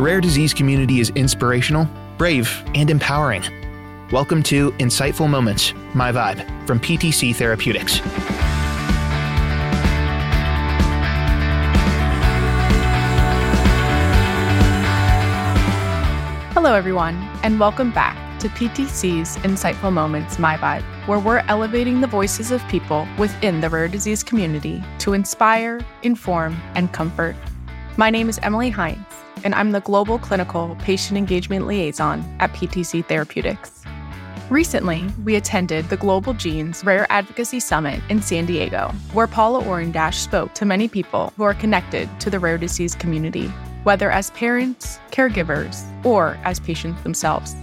The rare disease community is inspirational, brave, and empowering. Welcome to Insightful Moments, My Vibe, from PTC Therapeutics. Hello, everyone, and welcome back to PTC's Insightful Moments, My Vibe, where we're elevating the voices of people within the rare disease community to inspire, inform, and comfort. My name is Emily Hines, and I'm the Global Clinical Patient Engagement Liaison at PTC Therapeutics. Recently, we attended the Global Genes Rare Advocacy Summit in San Diego, where Paula Orandash spoke to many people who are connected to the rare disease community, whether as parents, caregivers, or as patients themselves.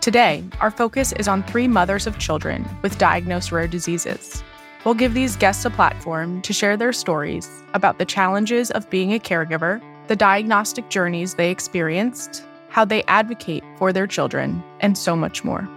Today, our focus is on three mothers of children with diagnosed rare diseases. We'll give these guests a platform to share their stories about the challenges of being a caregiver, the diagnostic journeys they experienced, how they advocate for their children, and so much more.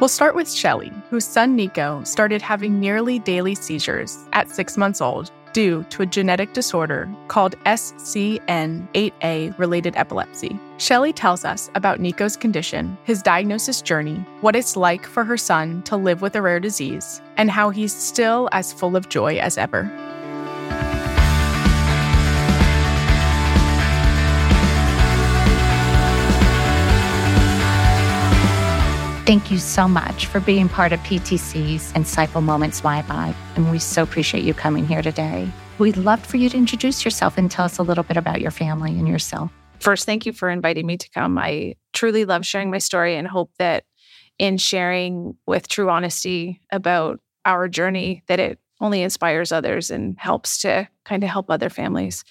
We'll start with Shelley, whose son Nico started having nearly daily seizures at six months old due to a genetic disorder called SCN8A related epilepsy. Shelley tells us about Nico's condition, his diagnosis journey, what it's like for her son to live with a rare disease, and how he's still as full of joy as ever. Thank you so much for being part of PTC's Insightful Moments Vibe, and we so appreciate you coming here today. We'd love for you to introduce yourself and tell us a little bit about your family and yourself. First, thank you for inviting me to come. I truly love sharing my story and hope that in sharing with true honesty about our journey that it only inspires others and helps to kind of help other families.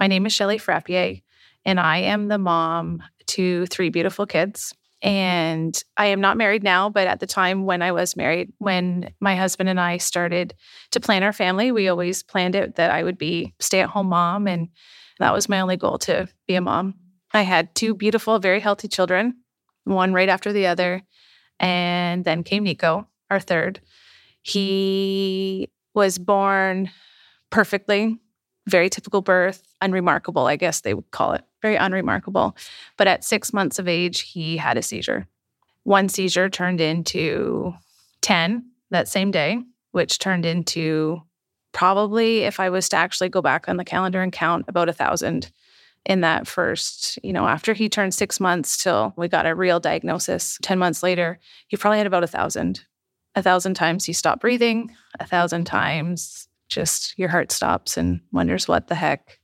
My name is Shelley Frappier, and I am the mom to three beautiful kids. Mm-hmm. And I am not married now, but at the time when I was married, when my husband and I started to plan our family, we always planned it that I would be stay at home mom. And that was my only goal to be a mom. I had two beautiful, very healthy children, one right after the other. And then came Nico, our third. He was born perfectly, very typical birth, unremarkable, I guess they would call it very unremarkable. But at six months of age, he had a seizure. One seizure turned into 10 that same day, which turned into probably, if I was to actually go back on the calendar and count, about a thousand in that first, you know, after he turned six months till we got a real diagnosis 10 months later, he probably had about a thousand. A thousand times he stopped breathing, a thousand times just your heart stops and wonders what the heck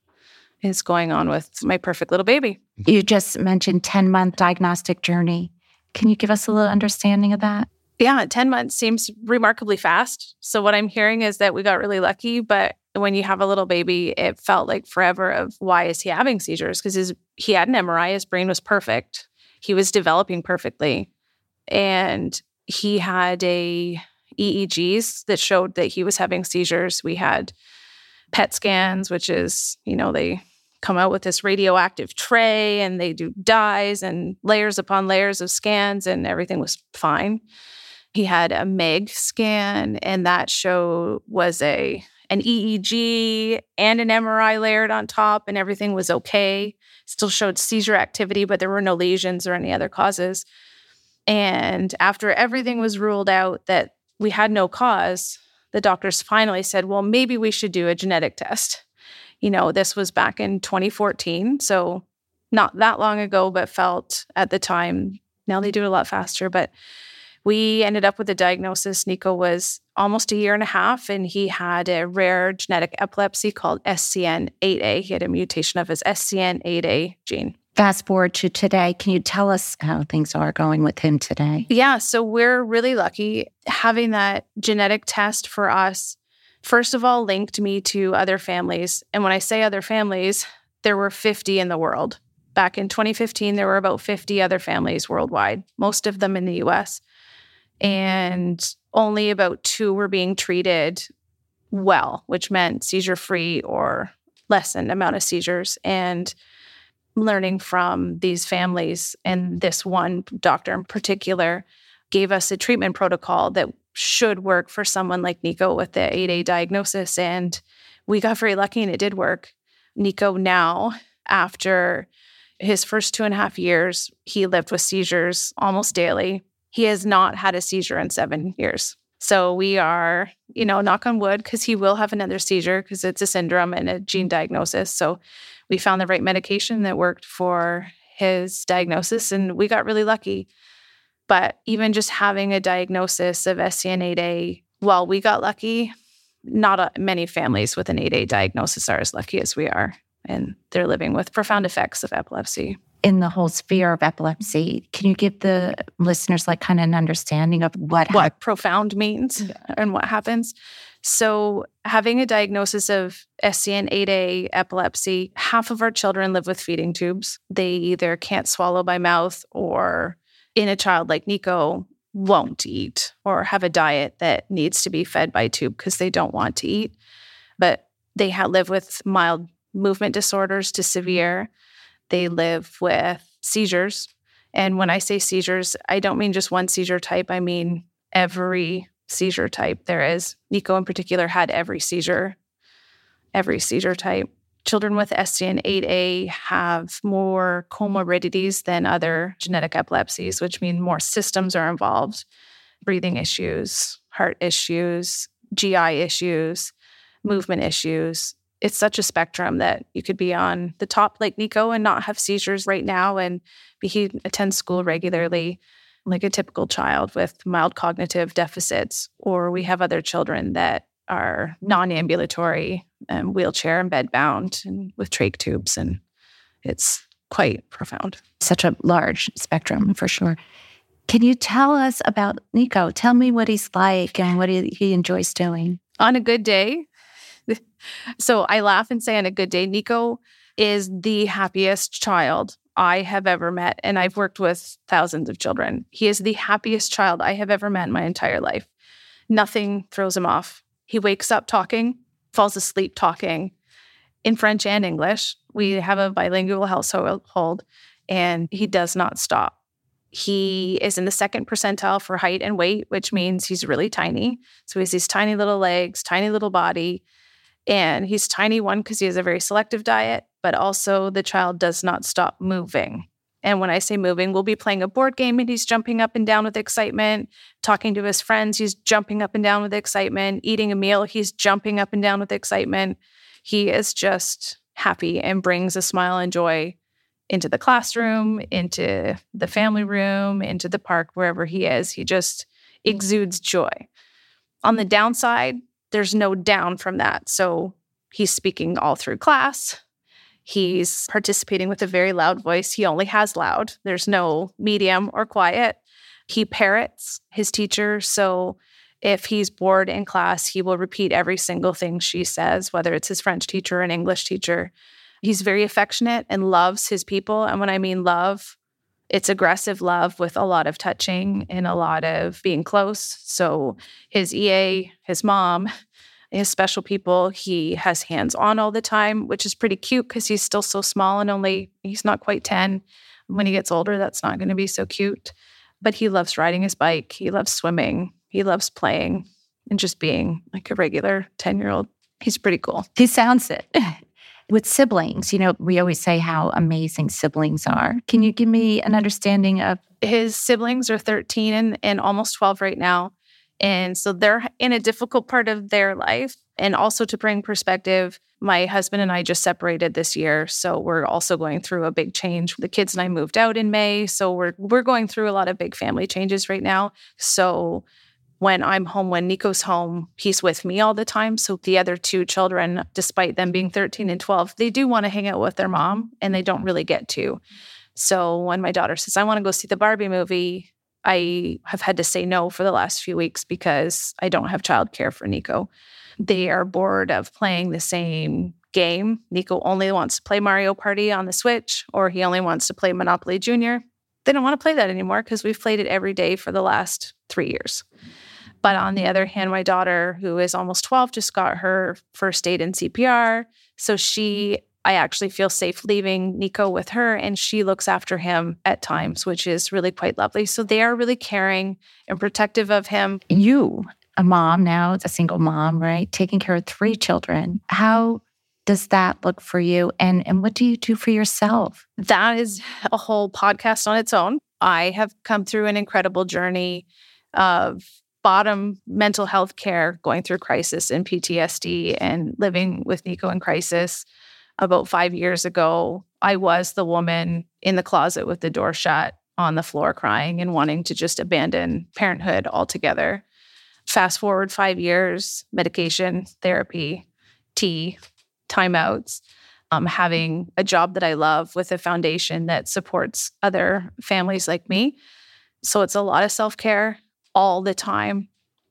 is going on with my perfect little baby. You just mentioned 10 month diagnostic journey. Can you give us a little understanding of that? Yeah, 10 months seems remarkably fast. So, what I'm hearing is that we got really lucky, but when you have a little baby, it felt like forever of why is he having seizures? Because his he had an MRI, his brain was perfect. He was developing perfectly. And he had a EEGs that showed that he was having seizures. We had PET scans, which is, you know, they come out with this radioactive tray and they do dyes and layers upon layers of scans and everything was fine. He had a MEG scan and that show was a an EEG and an MRI layered on top and everything was okay. Still showed seizure activity but there were no lesions or any other causes. And after everything was ruled out that we had no cause, the doctors finally said, "Well, maybe we should do a genetic test." you know, this was back in 2014. So not that long ago, but felt at the time, now they do it a lot faster. But we ended up with a diagnosis. Nico was almost a year and a half, and he had a rare genetic epilepsy called SCN8A. He had a mutation of his SCN8A gene. Fast forward to today. Can you tell us how things are going with him today? Yeah, so we're really lucky having that genetic test for us first of all, linked me to other families. And when I say other families, there were 50 in the world. Back in 2015, there were about 50 other families worldwide, most of them in the US. And only about two were being treated well, which meant seizure free or lessened amount of seizures. And learning from these families and this one doctor in particular gave us a treatment protocol that should work for someone like Nico with the 8A diagnosis. And we got very lucky and it did work. Nico now, after his first two and a half years, he lived with seizures almost daily. He has not had a seizure in seven years. So we are, you know, knock on wood, because he will have another seizure because it's a syndrome and a gene diagnosis. So we found the right medication that worked for his diagnosis and we got really lucky. But even just having a diagnosis of SCN8A, well, we got lucky. Not a, many families with an 8A diagnosis are as lucky as we are, and they're living with profound effects of epilepsy. In the whole sphere of epilepsy, can you give the listeners like kind of an understanding of what what ha- profound means yeah. and what happens? So, having a diagnosis of SCN8A epilepsy, half of our children live with feeding tubes. They either can't swallow by mouth or in a child like Nico won't eat or have a diet that needs to be fed by tube because they don't want to eat. But they ha- live with mild movement disorders to mm-hmm. severe. They live with seizures. And when I say seizures, I don't mean just one seizure type, I mean every seizure type there is. Nico, in particular, had every seizure, every seizure type. Children with SCN8A have more comorbidities than other genetic epilepsies, which mean more systems are involved breathing issues, heart issues, GI issues, movement issues. It's such a spectrum that you could be on the top like Nico and not have seizures right now and he attends school regularly like a typical child with mild cognitive deficits, or we have other children that are non ambulatory, and wheelchair and bed bound, and with trach tubes. And it's quite profound. Such a large spectrum for sure. Can you tell us about Nico? Tell me what he's like and what he, he enjoys doing. On a good day, so I laugh and say, on a good day, Nico is the happiest child I have ever met. And I've worked with thousands of children. He is the happiest child I have ever met in my entire life. Nothing throws him off. He wakes up talking, falls asleep talking in French and English. We have a bilingual household, and he does not stop. He is in the second percentile for height and weight, which means he's really tiny. So he has these tiny little legs, tiny little body. And he's tiny one because he has a very selective diet, but also the child does not stop moving. And when I say moving, we'll be playing a board game and he's jumping up and down with excitement, talking to his friends, he's jumping up and down with excitement, eating a meal, he's jumping up and down with excitement. He is just happy and brings a smile and joy into the classroom, into the family room, into the park, wherever he is. He just exudes joy. On the downside, there's no down from that. So he's speaking all through class. He's participating with a very loud voice. He only has loud, there's no medium or quiet. He parrots his teacher. So if he's bored in class, he will repeat every single thing she says, whether it's his French teacher or an English teacher. He's very affectionate and loves his people. And when I mean love, it's aggressive love with a lot of touching and a lot of being close. So his EA, his mom, his special people, he has hands on all the time, which is pretty cute because he's still so small and only he's not quite 10. When he gets older, that's not going to be so cute. But he loves riding his bike, he loves swimming, he loves playing and just being like a regular 10 year old. He's pretty cool. He sounds it. With siblings, you know, we always say how amazing siblings are. Can you give me an understanding of? His siblings are 13 and, and almost 12 right now. And so they're in a difficult part of their life. And also to bring perspective, my husband and I just separated this year, so we're also going through a big change. The kids and I moved out in May, so we're we're going through a lot of big family changes right now. So when I'm home, when Nico's home, he's with me all the time. So the other two children, despite them being 13 and 12, they do want to hang out with their mom and they don't really get to. So when my daughter says, I want to go see the Barbie movie, I have had to say no for the last few weeks because I don't have childcare for Nico. They are bored of playing the same game. Nico only wants to play Mario Party on the Switch, or he only wants to play Monopoly Junior. They don't want to play that anymore because we've played it every day for the last three years. But on the other hand, my daughter, who is almost 12, just got her first aid in CPR. So she, I actually feel safe leaving Nico with her, and she looks after him at times, which is really quite lovely. So they are really caring and protective of him. You, a mom now, it's a single mom, right? Taking care of three children. How does that look for you? And, and what do you do for yourself? That is a whole podcast on its own. I have come through an incredible journey of bottom mental health care, going through crisis and PTSD and living with Nico in crisis. About five years ago, I was the woman in the closet with the door shut on the floor crying and wanting to just abandon parenthood altogether. Fast forward five years, medication, therapy, tea, timeouts, um, having a job that I love with a foundation that supports other families like me. So it's a lot of self care all the time.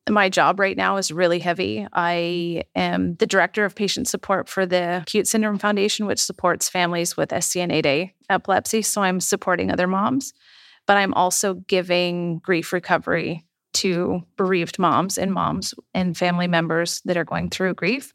My job right now is really heavy. I am the director of patient support for the CUTE Syndrome Foundation, which supports families with SCN8A epilepsy. So I'm supporting other moms, but I'm also giving grief recovery to bereaved moms and moms and family members that are going through grief.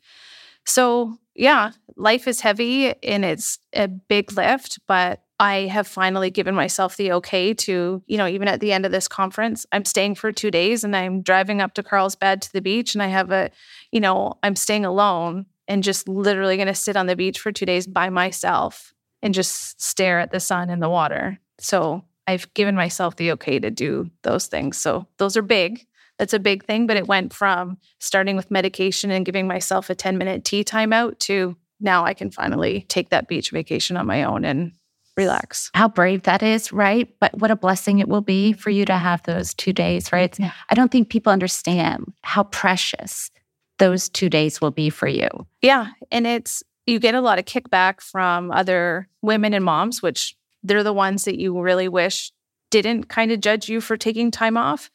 So, yeah, life is heavy and it's a big lift, but I have finally given myself the okay to, you know, even at the end of this conference, I'm staying for two days and I'm driving up to Carlsbad to the beach and I have a, you know, I'm staying alone and just literally going to sit on the beach for two days by myself and just stare at the sun and the water. So I've given myself the okay to do those things. So those are big. That's a big thing. But it went from starting with medication and giving myself a 10 minute tea timeout to now I can finally take that beach vacation on my own and relax. How brave that is, right? But what a blessing it will be for you to have those two days, right? Yeah. I don't think people understand how precious those two days will be for you. Yeah. And it's, you get a lot of kickback from other women and moms, which they're the ones that you really wish didn't kind of judge you for taking time off.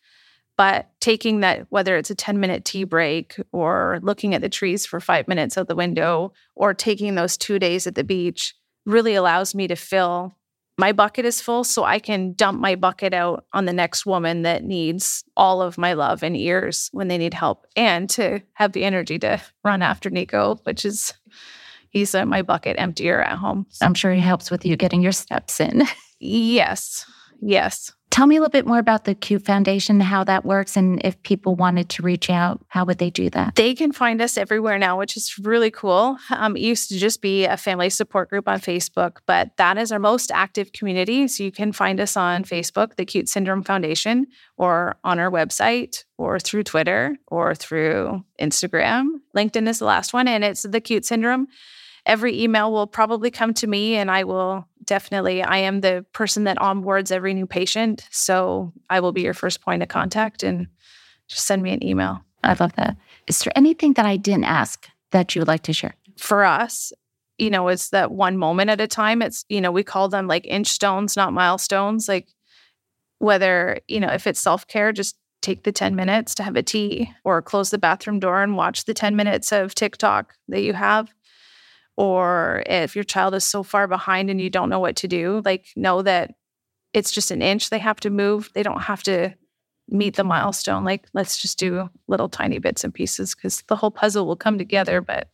But taking that, whether it's a 10 minute tea break or looking at the trees for five minutes out the window or taking those two days at the beach, really allows me to fill my bucket is full so I can dump my bucket out on the next woman that needs all of my love and ears when they need help and to have the energy to run after Nico, which is he's uh, my bucket emptier at home. I'm sure he helps with you getting your steps in. yes. Yes. Tell me a little bit more about the CUTE Foundation, how that works, and if people wanted to reach out, how would they do that? They can find us everywhere now, which is really cool. Um, it used to just be a family support group on Facebook, but that is our most active community. So you can find us on Facebook, the CUTE Syndrome Foundation, or on our website, or through Twitter, or through Instagram. LinkedIn is the last one, and it's the CUTE Syndrome every email will probably come to me and I will definitely, I am the person that onboards every new patient. So I will be your first point of contact and just send me an email. I love that. Is there anything that I didn't ask that you would like to share? For us, you know, it's that one moment at a time. It's, you know, we call them like inch stones, not milestones. Like whether, you know, if it's self care, just take the 10 minutes to have a tea or close the bathroom door and watch the 10 minutes of TikTok that you have or if your child is so far behind and you don't know what to do, like know that it's just an inch they have to move. They don't have to meet the milestone. Like, let's just do little tiny bits and pieces because the whole puzzle will come together, but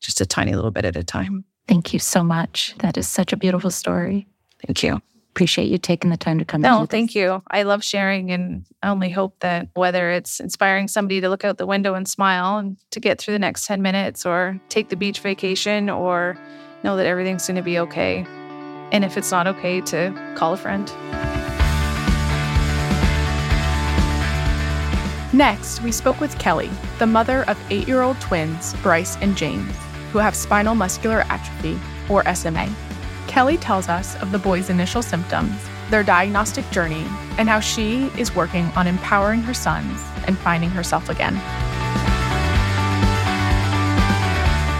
just a tiny little bit at a time. Thank you so much. That is such a beautiful story. Thank you appreciate you taking the time to come. No, thank you. I love sharing, and I only hope that whether it's inspiring somebody to look out the window and smile and to get through the next ten minutes, or take the beach vacation, or know that everything's going to be okay, and if it's not okay, to call a friend. Next, we spoke with Kelly, the mother of eight year old twins, Bryce and James, who have spinal muscular atrophy, or SMA. Kelly tells us of the boys' initial symptoms, their diagnostic journey, and how she is working on empowering her sons and finding herself again.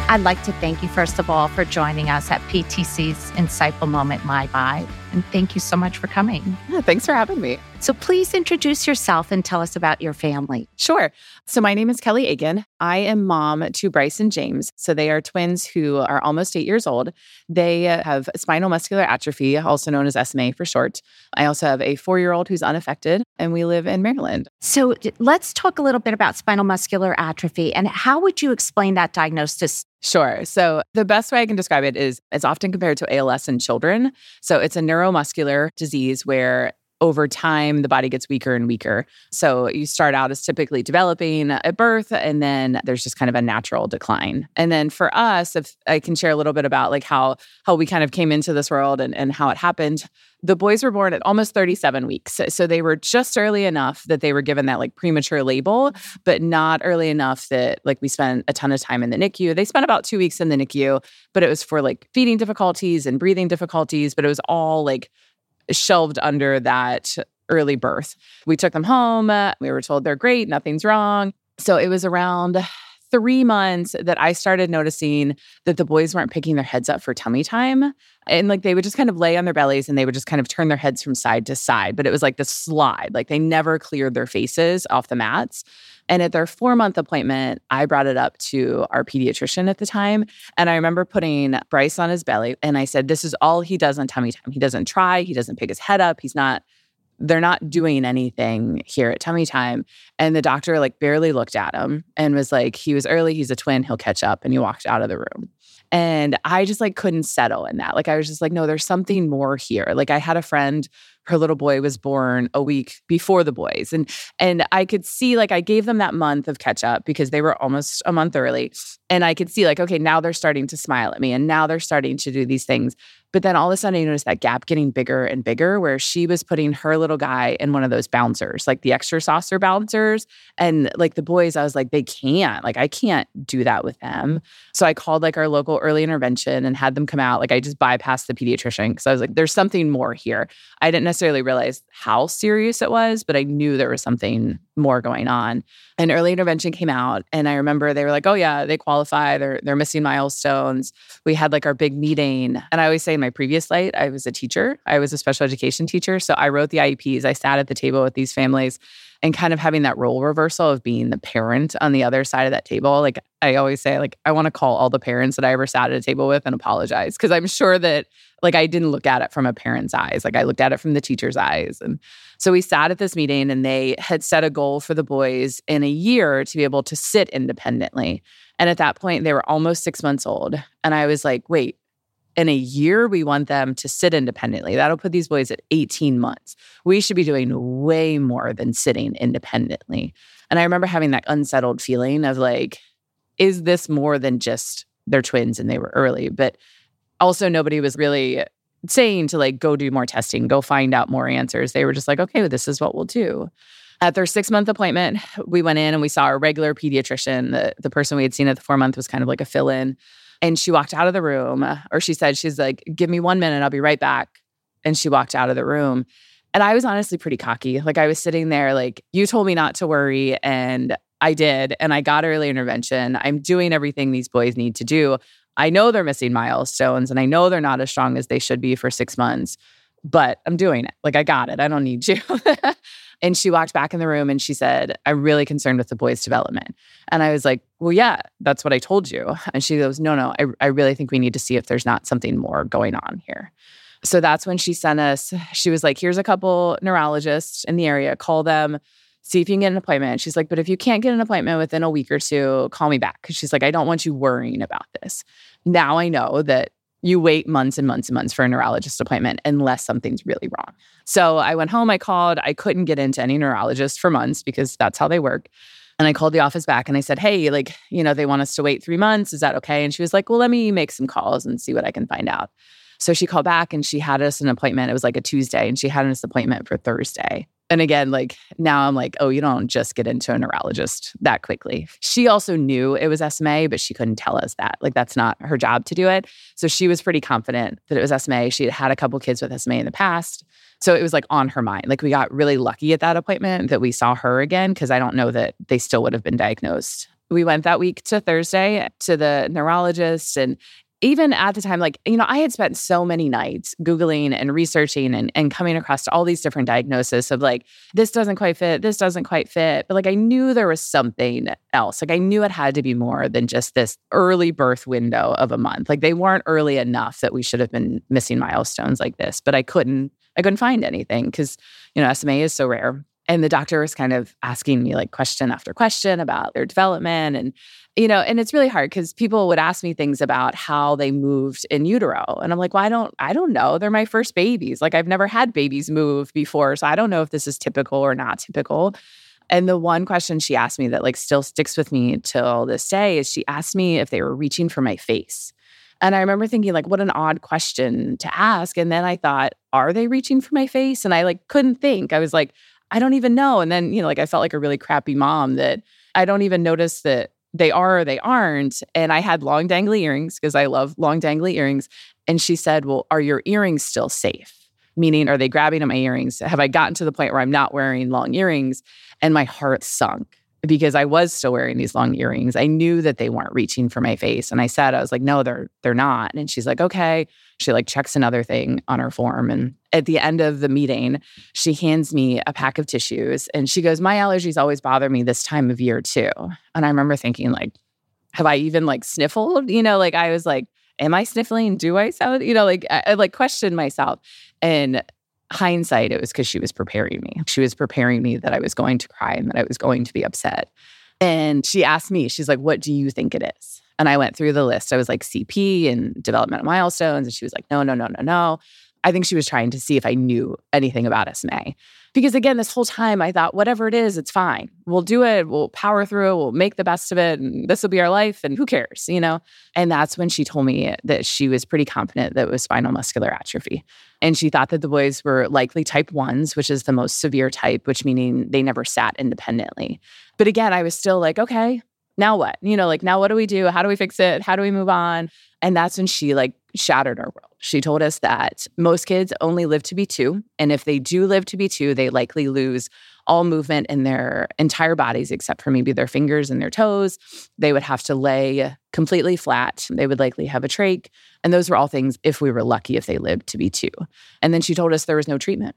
I'd like to thank you, first of all, for joining us at PTC's Insightful Moment My Vibe. And thank you so much for coming. Yeah, thanks for having me. So please introduce yourself and tell us about your family. Sure. So my name is Kelly Egan. I am mom to Bryce and James. So they are twins who are almost eight years old. They have spinal muscular atrophy, also known as SMA for short. I also have a four year old who's unaffected, and we live in Maryland. So let's talk a little bit about spinal muscular atrophy and how would you explain that diagnosis? Sure. So the best way I can describe it is it's often compared to ALS in children. So it's a neuromuscular disease where over time, the body gets weaker and weaker. So you start out as typically developing at birth, and then there's just kind of a natural decline. And then for us, if I can share a little bit about like how how we kind of came into this world and, and how it happened. The boys were born at almost 37 weeks. So they were just early enough that they were given that like premature label, but not early enough that like we spent a ton of time in the NICU. They spent about two weeks in the NICU, but it was for like feeding difficulties and breathing difficulties, but it was all like shelved under that early birth. We took them home. We were told they're great, nothing's wrong. So it was around three months that I started noticing that the boys weren't picking their heads up for tummy time. And like they would just kind of lay on their bellies and they would just kind of turn their heads from side to side. But it was like the slide, like they never cleared their faces off the mats. And at their four month appointment, I brought it up to our pediatrician at the time. And I remember putting Bryce on his belly and I said, This is all he does on tummy time. He doesn't try, he doesn't pick his head up, he's not they're not doing anything here at tummy time and the doctor like barely looked at him and was like he was early he's a twin he'll catch up and he walked out of the room and i just like couldn't settle in that like i was just like no there's something more here like i had a friend her little boy was born a week before the boys and and i could see like i gave them that month of catch up because they were almost a month early and i could see like okay now they're starting to smile at me and now they're starting to do these things but then all of a sudden, I noticed that gap getting bigger and bigger where she was putting her little guy in one of those bouncers, like the ExerSaucer bouncers. And like the boys, I was like, they can't. Like, I can't do that with them. So I called like our local early intervention and had them come out. Like, I just bypassed the pediatrician because I was like, there's something more here. I didn't necessarily realize how serious it was, but I knew there was something more going on. And early intervention came out. And I remember they were like, oh, yeah, they qualify. They're, they're missing milestones. We had like our big meeting. And I always say, in my previous life, I was a teacher. I was a special education teacher. So I wrote the IEPs. I sat at the table with these families and kind of having that role reversal of being the parent on the other side of that table. Like I always say, like I want to call all the parents that I ever sat at a table with and apologize because I'm sure that like I didn't look at it from a parent's eyes. Like I looked at it from the teacher's eyes. And so we sat at this meeting and they had set a goal for the boys in a year to be able to sit independently. And at that point, they were almost six months old. And I was like, wait, in a year, we want them to sit independently. That'll put these boys at 18 months. We should be doing way more than sitting independently. And I remember having that unsettled feeling of like, is this more than just they're twins and they were early? But also, nobody was really saying to like go do more testing, go find out more answers. They were just like, okay, well, this is what we'll do. At their six month appointment, we went in and we saw our regular pediatrician. The, the person we had seen at the four month was kind of like a fill in. And she walked out of the room, or she said, she's like, give me one minute, I'll be right back. And she walked out of the room. And I was honestly pretty cocky. Like I was sitting there, like, you told me not to worry. And I did. And I got early intervention. I'm doing everything these boys need to do. I know they're missing milestones and I know they're not as strong as they should be for six months, but I'm doing it. Like I got it. I don't need you. And she walked back in the room and she said, I'm really concerned with the boy's development. And I was like, Well, yeah, that's what I told you. And she goes, No, no, I, I really think we need to see if there's not something more going on here. So that's when she sent us, she was like, Here's a couple neurologists in the area, call them, see if you can get an appointment. She's like, But if you can't get an appointment within a week or two, call me back. Cause she's like, I don't want you worrying about this. Now I know that you wait months and months and months for a neurologist appointment unless something's really wrong. So I went home, I called, I couldn't get into any neurologist for months because that's how they work. And I called the office back and I said, Hey, like, you know, they want us to wait three months. Is that okay? And she was like, Well, let me make some calls and see what I can find out. So she called back and she had us an appointment. It was like a Tuesday and she had us an appointment for Thursday and again, like now I'm like, oh, you don't just get into a neurologist that quickly. She also knew it was SMA, but she couldn't tell us that. Like that's not her job to do it. So she was pretty confident that it was SMA. She had had a couple kids with SMA in the past. So it was like on her mind. Like we got really lucky at that appointment that we saw her again because I don't know that they still would have been diagnosed we went that week to Thursday to the neurologist and even at the time, like, you know, I had spent so many nights Googling and researching and, and coming across all these different diagnoses of like, this doesn't quite fit, this doesn't quite fit. But like, I knew there was something else. Like, I knew it had to be more than just this early birth window of a month. Like, they weren't early enough that we should have been missing milestones like this. But I couldn't, I couldn't find anything because, you know, SMA is so rare. And the doctor was kind of asking me like question after question about their development. And, you know, and it's really hard because people would ask me things about how they moved in utero. And I'm like, well, I don't, I don't know. They're my first babies. Like I've never had babies move before. So I don't know if this is typical or not typical. And the one question she asked me that like still sticks with me till this day is she asked me if they were reaching for my face. And I remember thinking, like, what an odd question to ask. And then I thought, are they reaching for my face? And I like couldn't think. I was like, I don't even know. And then, you know, like I felt like a really crappy mom that I don't even notice that they are or they aren't. And I had long dangly earrings because I love long dangly earrings. And she said, Well, are your earrings still safe? Meaning, are they grabbing at my earrings? Have I gotten to the point where I'm not wearing long earrings? And my heart sunk because I was still wearing these long earrings. I knew that they weren't reaching for my face. And I said, I was like, no, they're they're not. And she's like, okay. She like checks another thing on her form. And at the end of the meeting, she hands me a pack of tissues and she goes, My allergies always bother me this time of year too. And I remember thinking, like, have I even like sniffled? You know, like I was like, am I sniffling? Do I sound, you know, like I, I like questioned myself. And hindsight, it was because she was preparing me. She was preparing me that I was going to cry and that I was going to be upset. And she asked me, she's like, what do you think it is? And I went through the list. I was like CP and developmental milestones. And she was like, no, no, no, no, no. I think she was trying to see if I knew anything about SMA. Because again, this whole time I thought, whatever it is, it's fine. We'll do it. We'll power through it. We'll make the best of it. And this will be our life. And who cares, you know? And that's when she told me that she was pretty confident that it was spinal muscular atrophy. And she thought that the boys were likely type ones, which is the most severe type, which meaning they never sat independently. But again, I was still like, okay, now what? You know, like, now what do we do? How do we fix it? How do we move on? And that's when she like shattered our world. She told us that most kids only live to be two. And if they do live to be two, they likely lose all movement in their entire bodies except for maybe their fingers and their toes. They would have to lay completely flat. They would likely have a trach. And those were all things if we were lucky if they lived to be two. And then she told us there was no treatment.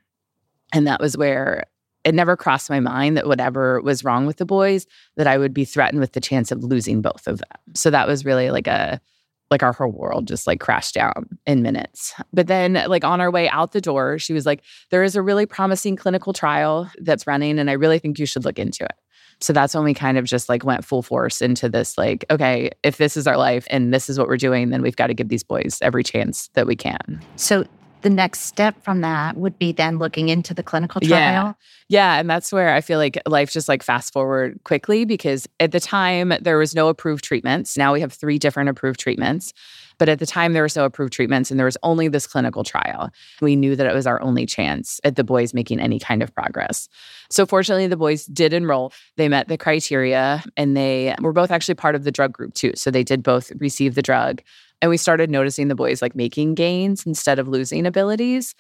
And that was where it never crossed my mind that whatever was wrong with the boys, that I would be threatened with the chance of losing both of them. So that was really like a like our whole world just like crashed down in minutes. But then, like on our way out the door, she was like, There is a really promising clinical trial that's running, and I really think you should look into it. So that's when we kind of just like went full force into this like, okay, if this is our life and this is what we're doing, then we've got to give these boys every chance that we can. So the next step from that would be then looking into the clinical trial. Yeah. Yeah. And that's where I feel like life just like fast forward quickly because at the time there was no approved treatments. Now we have three different approved treatments. But at the time, there was no approved treatments and there was only this clinical trial. We knew that it was our only chance at the boys making any kind of progress. So, fortunately, the boys did enroll. They met the criteria and they were both actually part of the drug group too. So, they did both receive the drug. And we started noticing the boys like making gains instead of losing abilities.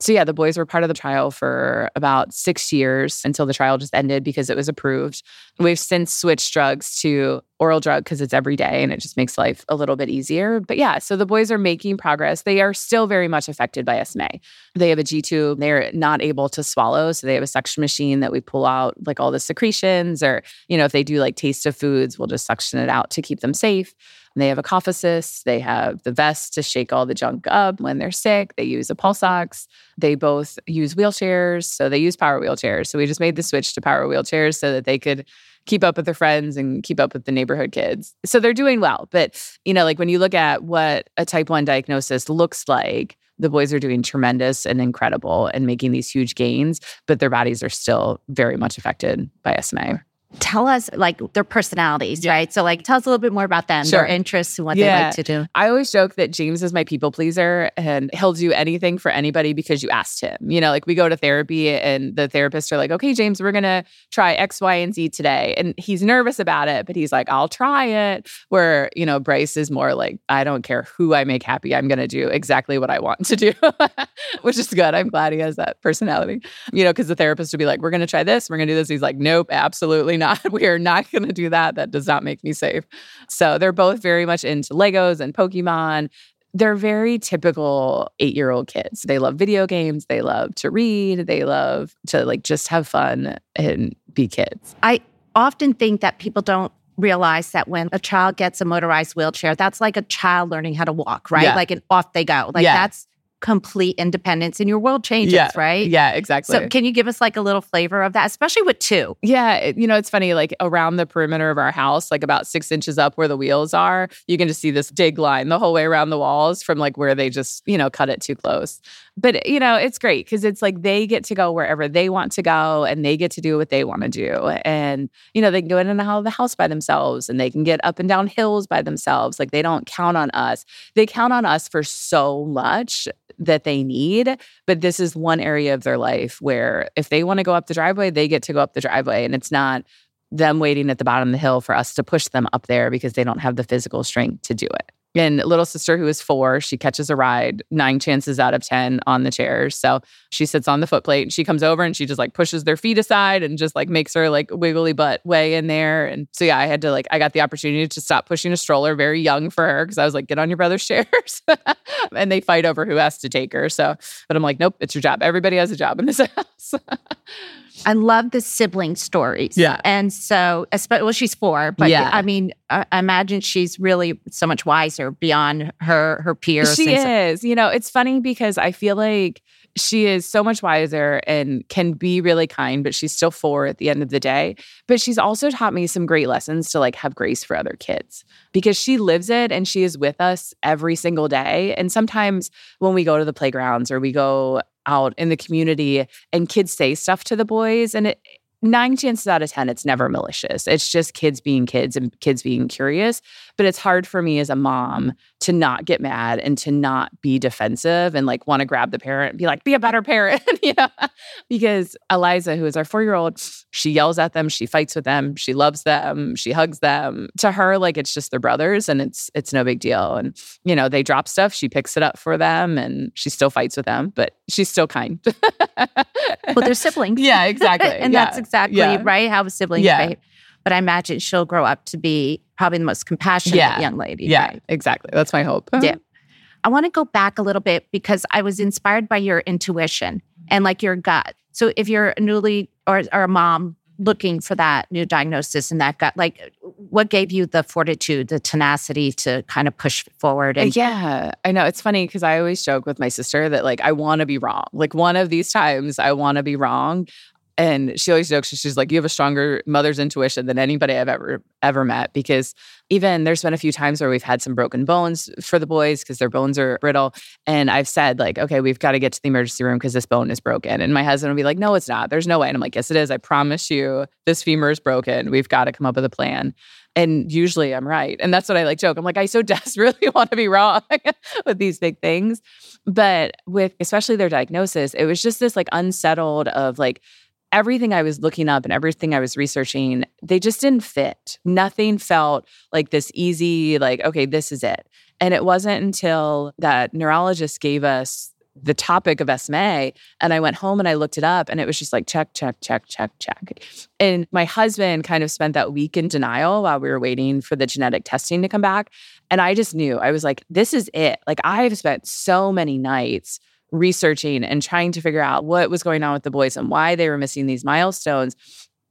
So, yeah, the boys were part of the trial for about six years until the trial just ended because it was approved. We've since switched drugs to oral drug because it's every day and it just makes life a little bit easier. But yeah, so the boys are making progress. They are still very much affected by SMA. They have a G tube, they're not able to swallow. So they have a suction machine that we pull out like all the secretions, or, you know, if they do like taste of foods, we'll just suction it out to keep them safe. They have a cough assist. They have the vest to shake all the junk up when they're sick. They use a pulse ox. They both use wheelchairs. So they use power wheelchairs. So we just made the switch to power wheelchairs so that they could keep up with their friends and keep up with the neighborhood kids. So they're doing well. But, you know, like when you look at what a type 1 diagnosis looks like, the boys are doing tremendous and incredible and making these huge gains, but their bodies are still very much affected by SMA tell us like their personalities, yeah. right? So like tell us a little bit more about them, sure. their interests and what yeah. they like to do. I always joke that James is my people pleaser and he'll do anything for anybody because you asked him. You know, like we go to therapy and the therapists are like, "Okay, James, we're going to try X, Y, and Z today." And he's nervous about it, but he's like, "I'll try it." Where, you know, Bryce is more like, "I don't care who I make happy. I'm going to do exactly what I want to do." Which is good. I'm glad he has that personality. You know, cuz the therapist would be like, "We're going to try this. We're going to do this." He's like, "Nope, absolutely not." Not. We are not going to do that. That does not make me safe. So they're both very much into Legos and Pokemon. They're very typical eight year old kids. They love video games. They love to read. They love to like just have fun and be kids. I often think that people don't realize that when a child gets a motorized wheelchair, that's like a child learning how to walk, right? Yeah. Like, and off they go. Like, yeah. that's complete independence and your world changes, yeah. right? Yeah, exactly. So, can you give us like a little flavor of that, especially with two? Yeah, it, you know, it's funny. Like around the perimeter of our house, like about six inches up where the wheels are, you can just see this dig line the whole way around the walls from like where they just, you know, cut it too close. But, you know, it's great because it's like they get to go wherever they want to go and they get to do what they want to do. And, you know, they can go in and out of the house by themselves and they can get up and down hills by themselves. Like they don't count on us. They count on us for so much that they need. But this is one area of their life where if they want to go up the driveway, they get to go up the driveway. And it's not them waiting at the bottom of the hill for us to push them up there because they don't have the physical strength to do it. And little sister, who is four, she catches a ride nine chances out of 10 on the chairs. So she sits on the footplate and she comes over and she just like pushes their feet aside and just like makes her like wiggly butt way in there. And so, yeah, I had to like, I got the opportunity to stop pushing a stroller very young for her because I was like, get on your brother's chairs. and they fight over who has to take her. So, but I'm like, nope, it's your job. Everybody has a job in this house. I love the sibling stories. Yeah. And so, especially well, she's four, but Yeah. I mean, I imagine she's really so much wiser beyond her her peers. She and so- is. You know, it's funny because I feel like she is so much wiser and can be really kind, but she's still four at the end of the day. But she's also taught me some great lessons to like have grace for other kids because she lives it and she is with us every single day. And sometimes when we go to the playgrounds or we go out in the community and kids say stuff to the boys and it nine chances out of 10, it's never malicious. It's just kids being kids and kids being curious. But it's hard for me as a mom to not get mad and to not be defensive and like want to grab the parent and be like, be a better parent, you know? Because Eliza, who is our four year old, she yells at them, she fights with them, she loves them, she hugs them. To her, like it's just their brothers and it's it's no big deal. And you know, they drop stuff, she picks it up for them and she still fights with them, but she's still kind. well, they're siblings. Yeah, exactly. and Yeah. that's exactly Yeah. right how a siblings Yeah. behave. But I imagine she'll grow up to be probably the most compassionate Yeah. young lady. Yeah, right? exactly. That's my hope. Uh-huh. Yeah. I want to go back a little bit because I was inspired by your intuition and like your gut. So if you're a newly or, or a mom looking for that new diagnosis and that gut, like what gave you the fortitude, the tenacity to kind of push forward? And yeah, I know. It's funny because I always joke with my sister that like I want to be wrong. Like one of these times I want to be wrong. And she always jokes, she's like, you have a stronger mother's intuition than anybody I've ever, ever met. Because even there's been a few times where we've had some broken bones for the boys because their bones are brittle. And I've said, like, okay, we've got to get to the emergency room because this bone is broken. And my husband will be like, no, it's not. There's no way. And I'm like, yes, it is. I promise you, this femur is broken. We've got to come up with a plan. And usually I'm right. And that's what I like joke. I'm like, I so desperately want to be wrong with these big things. But with especially their diagnosis, it was just this like unsettled of like, everything I was looking up and everything I was researching, they just didn't fit. Nothing felt like this easy, like, okay, this is it. And it wasn't until that neurologist gave us the topic of SMA. And I went home and I looked it up and it was just like check, check, check, check, check. And my husband kind of spent that week in denial while we were waiting for the genetic testing to come back. And I just knew, I was like, this is it. Like, I've spent so many nights researching and trying to figure out what was going on with the boys and why they were missing these milestones.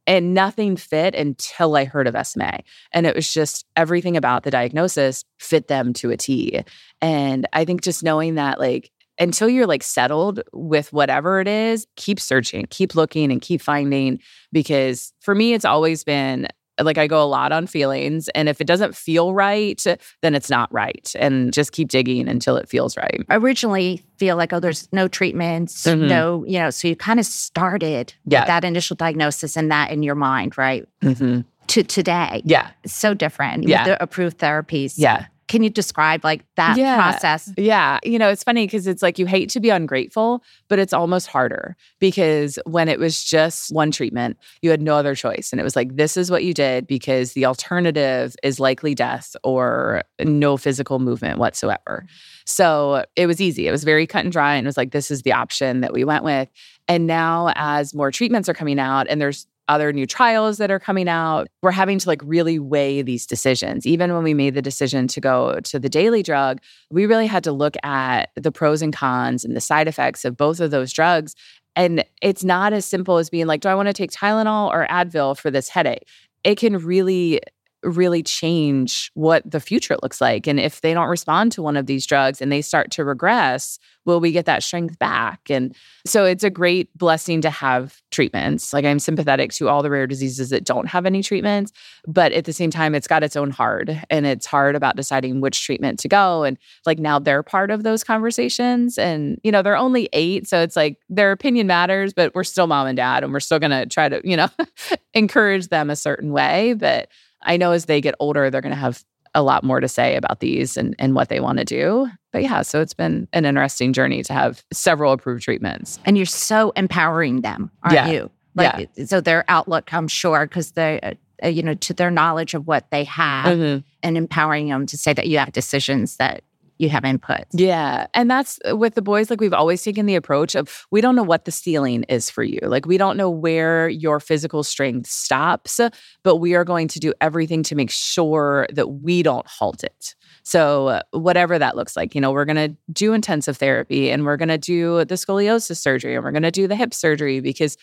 And nothing fit until I heard of SMA. And it was just everything about the diagnosis fit them to a T. And I think just knowing that, like, until you're like settled with whatever it is, keep searching, keep looking, and keep finding. Because for me, it's always been like I go a lot on feelings. And if it doesn't feel right, then it's not right. And just keep digging until it feels right. originally feel like, oh, there's no treatments, Mhm. no, you know, so you kind of started Yeah. with that initial diagnosis and that in your mind, right? Mm-hmm. To today. Yeah. It's so different Yeah. with the approved therapies. Yeah. Can you describe like that Yeah. process? Yeah. You know, it's funny because it's like you hate to be ungrateful, but it's almost harder because when it was just one treatment, you had no other choice. And it was like, this is what you did because the alternative is likely death or no physical movement whatsoever. So it was easy. It was very cut and dry. And it was like, this is the option that we went with. And now, as more treatments are coming out and there's other new trials that are coming out, we're having to like really weigh these decisions. Even when we made the decision to go to the daily drug, we really had to look at the pros and cons and the side effects of both of those drugs. And it's not as simple as being like, do I want to take Tylenol or Advil for this headache? It can really really change what the future looks like. And if they don't respond to one of these drugs and they start to regress, will we get that strength back? And so it's a great blessing to have treatments. Like I'm sympathetic to all the rare diseases that don't have any treatments, but at the same time, it's got its own hard and it's hard about deciding which treatment to go. And like now they're part of those conversations. And, you know, they're only eight. So it's like their opinion matters, but we're still mom and dad and we're still going to try to, you know, encourage them a certain way. But I know as they get older, they're going to have a lot more to say about these and, and what they want to do. But yeah, so it's been an interesting journey to have several approved treatments. And you're so empowering them, aren't Yeah. you? Like, Yeah. so their outlook, I'm sure, because they, uh, uh, you know, to their knowledge of what they have Mhm. and empowering them to say that you have decisions that you have input. Yeah. And that's uh, with the boys, like we've always taken the approach of we don't know what the ceiling is for you. Like we don't know where your physical strength stops, but we are going to do everything to make sure that we don't halt it. So, uh, whatever that looks like, you know, we're going to do intensive therapy and we're going to do the scoliosis surgery and we're going to do the hip surgery because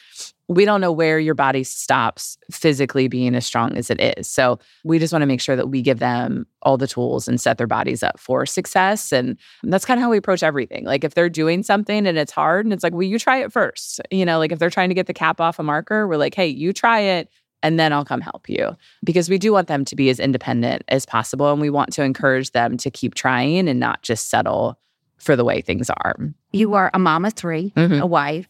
we don't know where your body stops physically being as strong as it is. So, we just want to make sure that we give them all the tools and set their bodies up for success. And that's kind of how we approach everything. Like, if they're doing something and it's hard and it's like, well, you try it first. You know, like if they're trying to get the cap off a marker, we're like, hey, you try it and then I'll come help you because we do want them to be as independent as possible. And we want to encourage them to keep trying and not just settle for the way things are. You are a mom of 3 Mhm. a wife.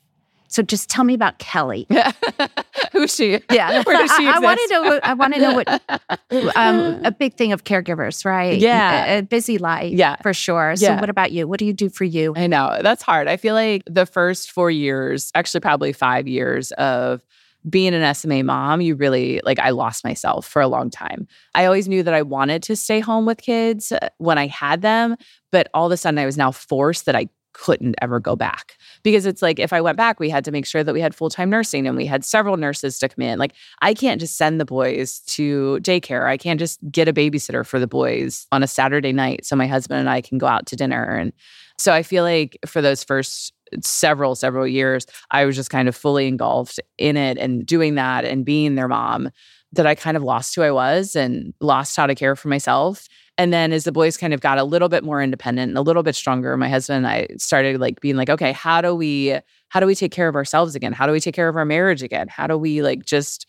So just tell me about Kelly. Who's she? Yeah, Where does she I, I want to know. I want to know what um, a big thing of caregivers, right? Yeah. a, a busy life. Yeah. for sure. So, Yeah. what about you? What do you do for you? I know that's hard. I feel like the first four years, actually, probably five years of being an SMA mom, you really like, I lost myself for a long time. I always knew that I wanted to stay home with kids uh, when I had them, but all of a sudden I was now forced that I couldn't ever go back because it's like if I went back, we had to make sure that we had full time nursing and we had several nurses to come in. Like, I can't just send the boys to daycare. I can't just get a babysitter for the boys on a Saturday night so my husband and I can go out to dinner. And so I feel like for those first several, several years, I was just kind of fully engulfed in it and doing that and being their mom that I kind of lost who I was and lost how to care for myself. And then as the boys kind of got a little bit more independent and a little bit stronger, my husband and I started like being like, okay, how do we how do we take care of ourselves again? How do we take care of our marriage again? How do we like just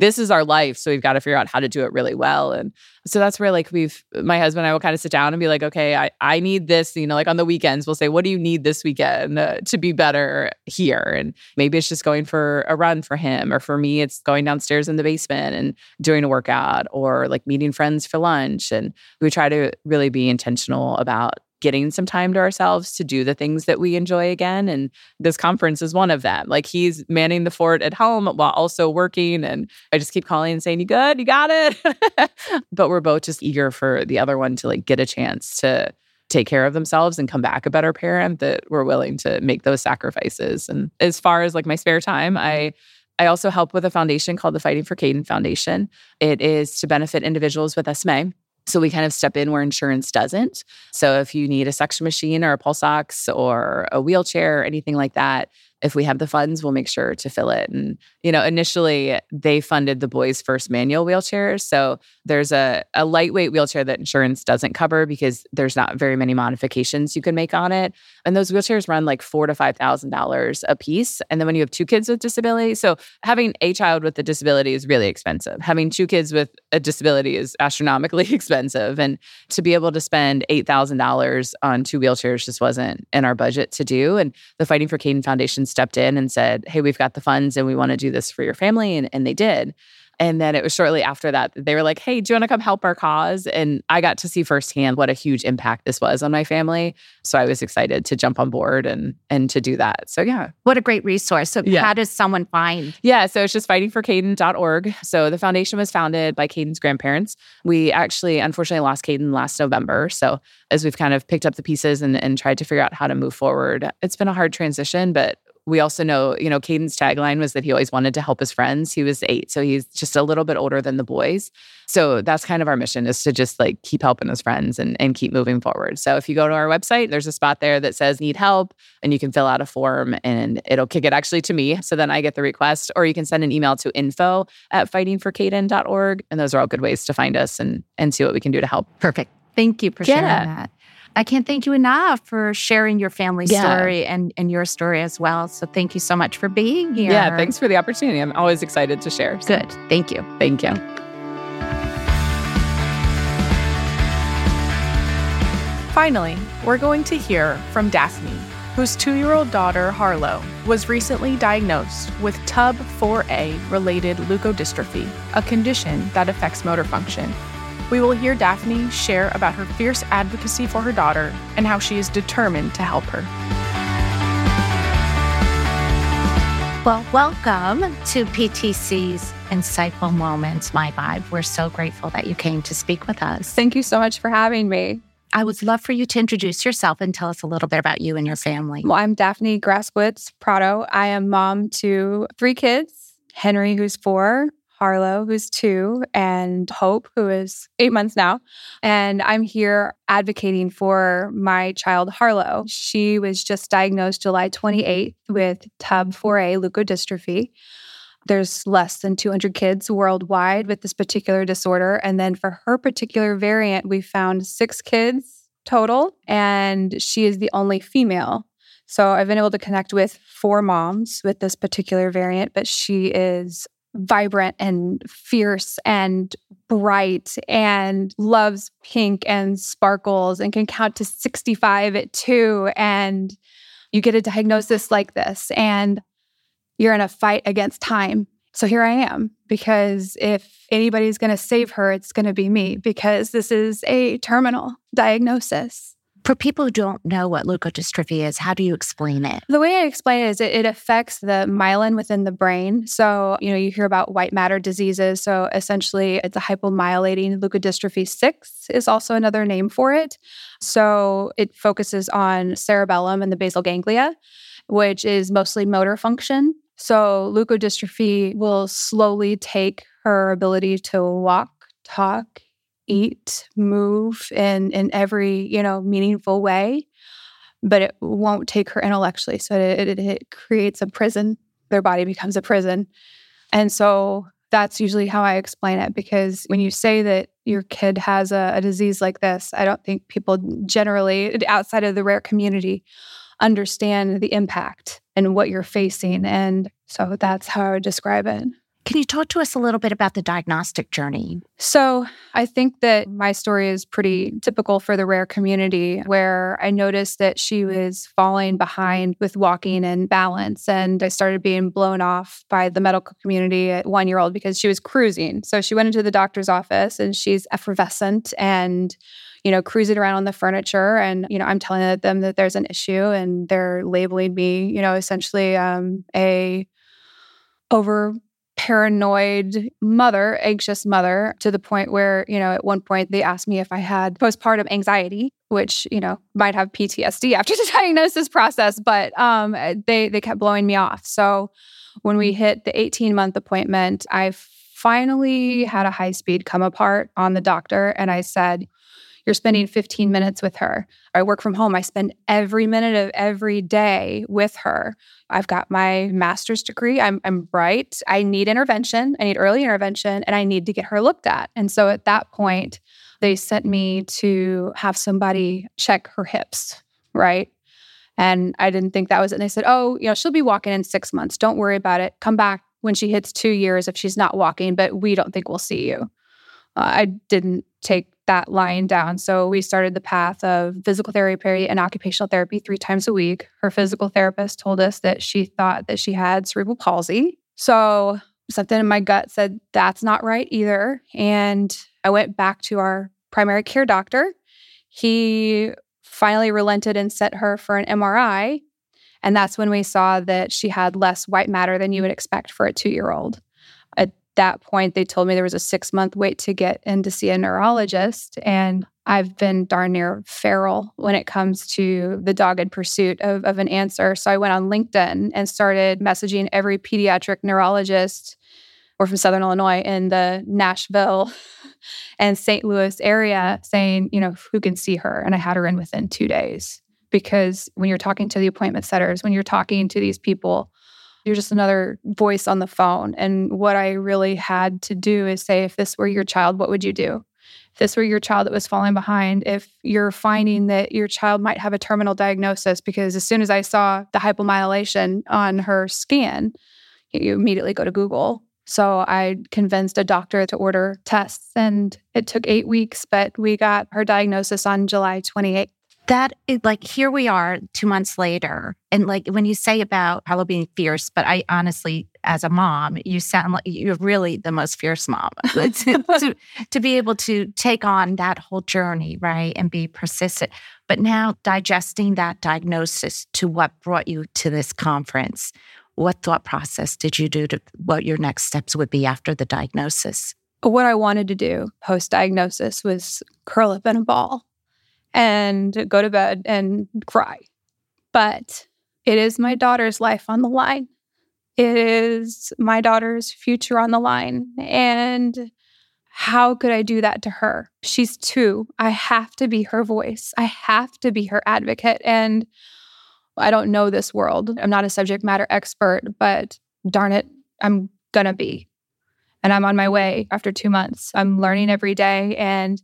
this is our life, so we've got to figure out how to do it really well. And so that's where like we've my husband and I will kind of sit down and be like, okay, I I need this. You know, like on the weekends we'll say, what do you need this weekend uh, to be better here? And maybe it's just going for a run for him, or for me, it's going downstairs in the basement and doing a workout, or like meeting friends for lunch. And we try to really be intentional about getting some time to ourselves to do the things that we enjoy again. And this conference is one of them. Like he's manning the fort at home while also working. And I just keep calling and saying, You good? You got it? but we're both just eager for the other one to like get a chance to take care of themselves and come back a better parent that we're willing to make those sacrifices. And as far as like my spare time, I I also help with a foundation called the Fighting for Caden Foundation. It is to benefit individuals with SMA. So we kind of step in where insurance doesn't. So if you need a suction machine or a pulse ox or a wheelchair or anything like that, if we have the funds, we'll make sure to fill it. And, you know, initially they funded the boys' first manual wheelchairs. So there's a, a lightweight wheelchair that insurance doesn't cover because there's not very many modifications you can make on it. And those wheelchairs run like four to five thousand dollars a piece. And then when you have two kids with disabilities, so having a child with a disability is really expensive. Having two kids with a disability is astronomically expensive. And to be able to spend eight thousand dollars on two wheelchairs just wasn't in our budget to do. And the Fighting for Caden Foundation stepped in and said, Hey, we've got the funds and we want to do this for your family. And, and they did. And then it was shortly after that they were like, Hey, do you want to come help our cause? And I got to see firsthand what a huge impact this was on my family. So I was excited to jump on board and and to do that. So yeah. What a great resource. So, Yeah. how does someone find? Yeah, so it's just fightingforcaden.org. So the foundation was founded by Caden's grandparents. We actually unfortunately lost Caden last November. So as we've kind of picked up the pieces and, and tried to figure out how to move forward, it's been a hard transition, but We also know, you know, Caden's tagline was that he always wanted to help his friends. He was eight, so he's just a little bit older than the boys. So that's kind of our mission is to just like keep helping his friends and, and keep moving forward. So if you go to our website, there's a spot there that says need help and you can fill out a form and it'll kick it actually to me. So then I get the request, or you can send an email to info at fightingforcaden.org. And those are all good ways to find us and, and see what we can do to help. Perfect. Thank you for Yeah. sharing that. I can't thank you enough for sharing your family Yeah. story and, and your story as well. So thank you so much for being here. Yeah, thanks for the opportunity. I'm always excited to share. So Good. Thank you. Thank you. Finally, we're going to hear from Daphne, whose two year old daughter, Harlow, was recently diagnosed with TUBB4A related leukodystrophy, a condition that affects motor function. We will hear Daphne share about her fierce advocacy for her daughter and how she is determined to help her. Well, welcome to PTC's Insightful Moments, My Vibe. We're so grateful that you came to speak with us. Thank you so much for having me. I would love for you to introduce yourself and tell us a little bit about you and your family. Well, I'm Daphne Grasswitz Prado. I am mom to three kids Henry, who's four, Harlow, who's two, and Hope, who is eight months now. And I'm here advocating for my child, Harlow. She was just diagnosed July 28th with TUBB4A leukodystrophy. There's less than 200 kids worldwide with this particular disorder. And then for her particular variant, we found six kids total, and she is the only female. So I've been able to connect with four moms with this particular variant, but she is vibrant and fierce and bright and loves pink and sparkles and can count to 65 at two. And you get a diagnosis like this, and you're in a fight against time. So here I am because if anybody's going to save her, it's going to be me because this is a terminal diagnosis. For people who don't know what leukodystrophy is, how do you explain it? The way I explain it is it, it affects the myelin within the brain. So, you know, you hear about white matter diseases. So essentially, it's a hypomyelinating leukodystrophy 6 is also another name for it. So it focuses on cerebellum and the basal ganglia, which is mostly motor function. So leukodystrophy will slowly take her ability to walk, talk, eat, move in in every, you know, meaningful way, but it won't take her intellectually. So it, it, it creates a prison. Their body becomes a prison. And so that's usually how I explain it because when you say that your kid has a, a disease like this, I don't think people generally outside of the rare community understand the impact and what you're facing. And so that's how I would describe it. Can you talk to us a little bit about the diagnostic journey? So, I think that my story is pretty typical for the rare community where I noticed that she was falling behind with walking and balance. And I started being blown off by the medical community at one year old because she was cruising. So, she went into the doctor's office and she's effervescent and you know, cruising around on the furniture. And, you know, I'm telling them that there's an issue and they're labeling me, you know, essentially um, a over paranoid mother, anxious mother, to the point where, you know, at one point they asked me if I had postpartum anxiety, which, you know, might have PTSD after the diagnosis process, but um, they they kept blowing me off. So when we hit the 18 month appointment, I finally had a high speed come apart on the doctor and I said, you're spending 15 minutes with her. I work from home. I spend every minute of every day with her. I've got my master's degree. I'm, I'm bright. I need intervention. I need early intervention and I need to get her looked at. And so at that point, they sent me to have somebody check her hips, right? And I didn't think that was it. And they said, oh, you know, she'll be walking in six months. Don't worry about it. Come back when she hits two years if she's not walking, but we don't think we'll see you. Uh, I didn't take that lying down. So we started the path of physical therapy and occupational therapy three times a week. Her physical therapist told us that she thought that she had cerebral palsy. So something in my gut said that's not right either. And I went back to our primary care doctor. He finally relented and sent her for an MRI. And that's when we saw that she had less white matter than you would expect for a two year old. At that point, they told me there was a six month wait to get in to see a neurologist. And I've been darn near feral when it comes to the dogged pursuit of, of an answer. So I went on LinkedIn and started messaging every pediatric neurologist or from Southern Illinois in the Nashville and St. Louis area saying, you know, who can see her? And I had her in within two days because when you're talking to the appointment setters, when you're talking to these people, you're just another voice on the phone. And what I really had to do is say, if this were your child, what would you do? If this were your child that was falling behind, if you're finding that your child might have a terminal diagnosis, because as soon as I saw the hypomyelination on her scan, you immediately go to Google. So I convinced a doctor to order tests, and it took eight weeks, but we got her diagnosis on July 28th that is like here we are two months later and like when you say about Harlow being fierce but i honestly as a mom you sound like you're really the most fierce mom. To, to, to be able to take on that whole journey right and be persistent. But now digesting that diagnosis to what brought you to this conference what thought process did you do to what your next steps would be after the diagnosis? What i wanted to do post diagnosis was curl up in a ball and go to bed and cry. But it is my daughter's life on the line. It is my daughter's future on the line. And how could I do that to her? She's two. I have to be her voice, I have to be her advocate. And I don't know this world. I'm not a subject matter expert, but darn it, I'm going to be. And I'm on my way after two months. I'm learning every day. And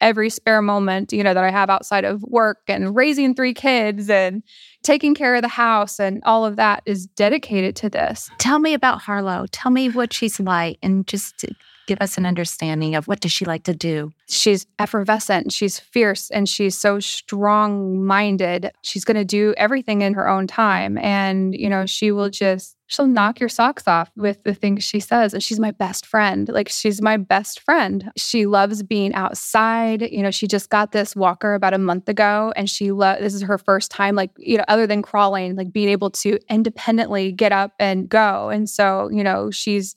every spare moment, you know, that I have outside of work and raising three kids and taking care of the house and all of that is dedicated to this. Tell me about Harlow. Tell me what she's like and just give us an understanding of what does she like to do? She's effervescent she's fierce and she's so strong minded she's going to do everything in her own time and you know she will just she'll knock your socks off with the things she says and she's my best friend. Like she's my best friend. She loves being outside. You know she just got this walker about a month ago and she lo- this is her first time like you know other than crawling like being able to independently get up and go. And so you know she's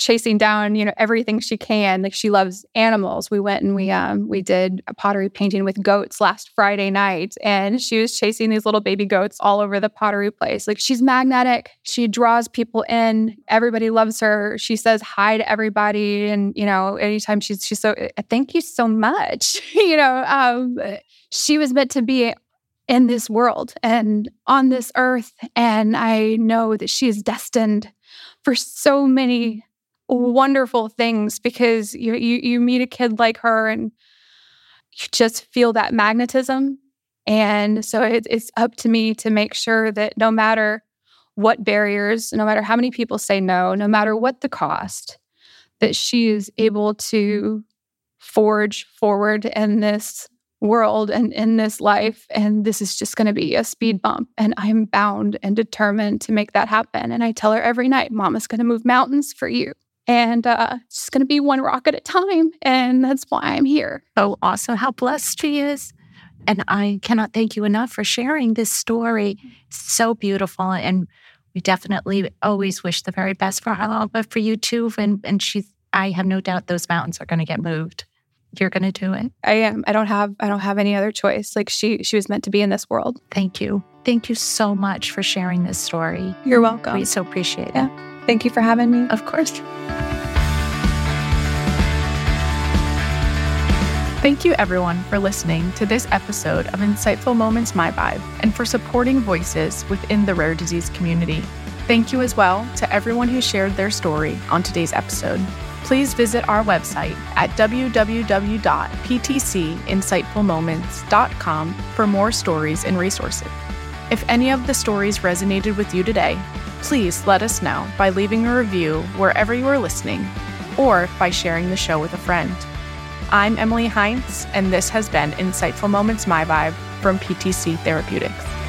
chasing down, you know, everything she can. Like she loves animals. We went and we mm-hmm. um we did a pottery painting with goats last Friday night and she was chasing these little baby goats all over the pottery place. Like she's magnetic. She draws people in. Everybody loves her. She says hi to everybody and you know, anytime she's she's so thank you so much. you know, um she was meant to be in this world and on this earth and I know that she is destined for so many wonderful things because you, you you meet a kid like her and you just feel that magnetism. And so it, it's up to me to make sure that no matter what barriers no matter how many people say no no matter what the cost that she is able to forge forward in this world and in this life. And this is just going to be a speed bump. And i'm bound and determined to make that happen. And i tell her every night mama's going to move mountains for you and uh, it's just going to be one rock at a time. And that's why I'm here. Oh, awesome. How blessed she is. And I cannot thank you enough for sharing this story. It's so beautiful. And we definitely always wish the very best for Harlow, but for you too. And, and she's, I have no doubt those mountains are going to get moved. You're going to do it. I am. I don't have, I don't have any other choice. Like she, she was meant to be in this world. Thank you. Thank you so much for sharing this story. You're welcome. We so appreciate yeah. it. Thank you for having me. Of course. Thank you, everyone, for listening to this episode of Insightful Moments My Vibe and for supporting voices within the rare disease community. Thank you as well to everyone who shared their story on today's episode. Please visit our website at www.ptcinsightfulmoments.com for more stories and resources. If any of the stories resonated with you today, please let us know by leaving a review wherever you are listening or by sharing the show with a friend. I'm Emily Heinz, and this has been Insightful Moments My Vibe from PTC Therapeutics.